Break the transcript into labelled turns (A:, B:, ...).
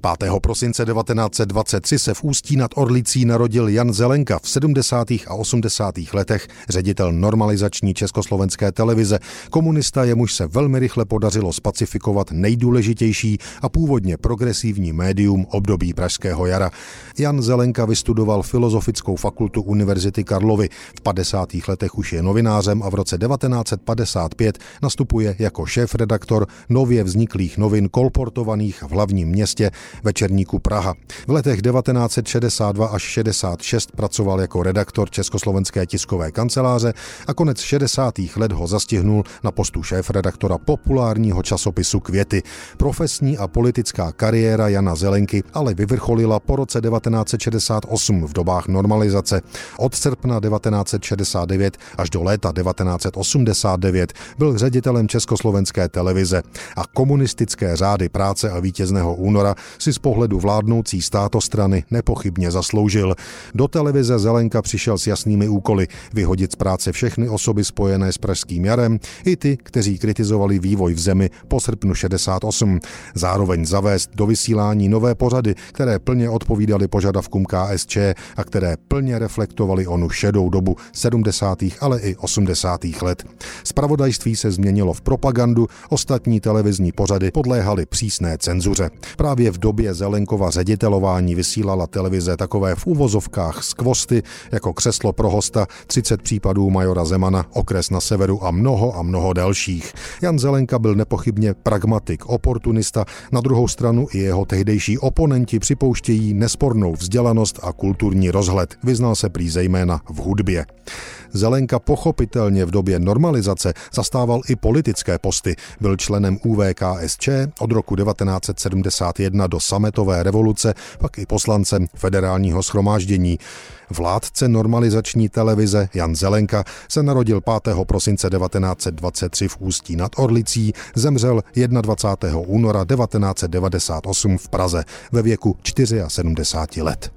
A: 5. prosince 1923 se v Ústí nad Orlicí narodil Jan Zelenka v 70. a 80. letech, ředitel normalizační československé televize, komunista, jemuž se velmi rychle podařilo spacifikovat nejdůležitější a původně progresivní médium období Pražského jara. Jan Zelenka vystudoval Filozofickou fakultu Univerzity Karlovy. V 50. letech už je novinářem a v roce 1955 nastupuje jako šéf-redaktor nově vzniklých novin kolportovaných v hlavním městě večerníku Praha. V letech 1962 až 66 pracoval jako redaktor Československé tiskové kanceláře a konec 60. let ho zastihnul na postu šéf-redaktora populárního časopisu Květy. Profesní a politická kariéra Jana Zelenky ale vyvrcholila po roce 1968 v dobách normalizace. Od srpna 1969 až do léta 1989 byl ředitelem Československé televize a komunistické řády práce a vítězného února si z pohledu vládnoucí státostrany nepochybně zasloužil. Do televize Zelenka přišel s jasnými úkoly vyhodit z práce všechny osoby spojené s Pražským jarem, i ty, kteří kritizovali vývoj v zemi po srpnu 68. Zároveň zavést do vysílání nové pořady, které plně odpovídaly požadavkům KSČ a které plně reflektovaly onu šedou dobu 70. ale i 80. let. Spravodajství se změnilo v propagandu, ostatní televizní pořady podléhaly přísné cenzuře. Právě v době Zelenkova ředitelování vysílala televize takové v úvozovkách skvosty jako křeslo pro hosta, 30 případů majora Zemana, okres na severu a mnoho a mnoho dalších. Jan Zelenka byl nepochybně pragmatik, oportunista, na druhou stranu i jeho tehdejší oponenti připouštějí nespornou vzdělanost a kulturní rozhled. Vyznal se prý zejména v hudbě. Zelenka pochopitelně v době normalizace zastával i politické posty. Byl členem UVKSČ od roku 1971 do sametové revoluce, pak i poslancem federálního schromáždění. Vládce normalizační televize Jan Zelenka se narodil 5. prosince 1923 v Ústí nad Orlicí, zemřel 21. února 1998 v Praze ve věku 74 let.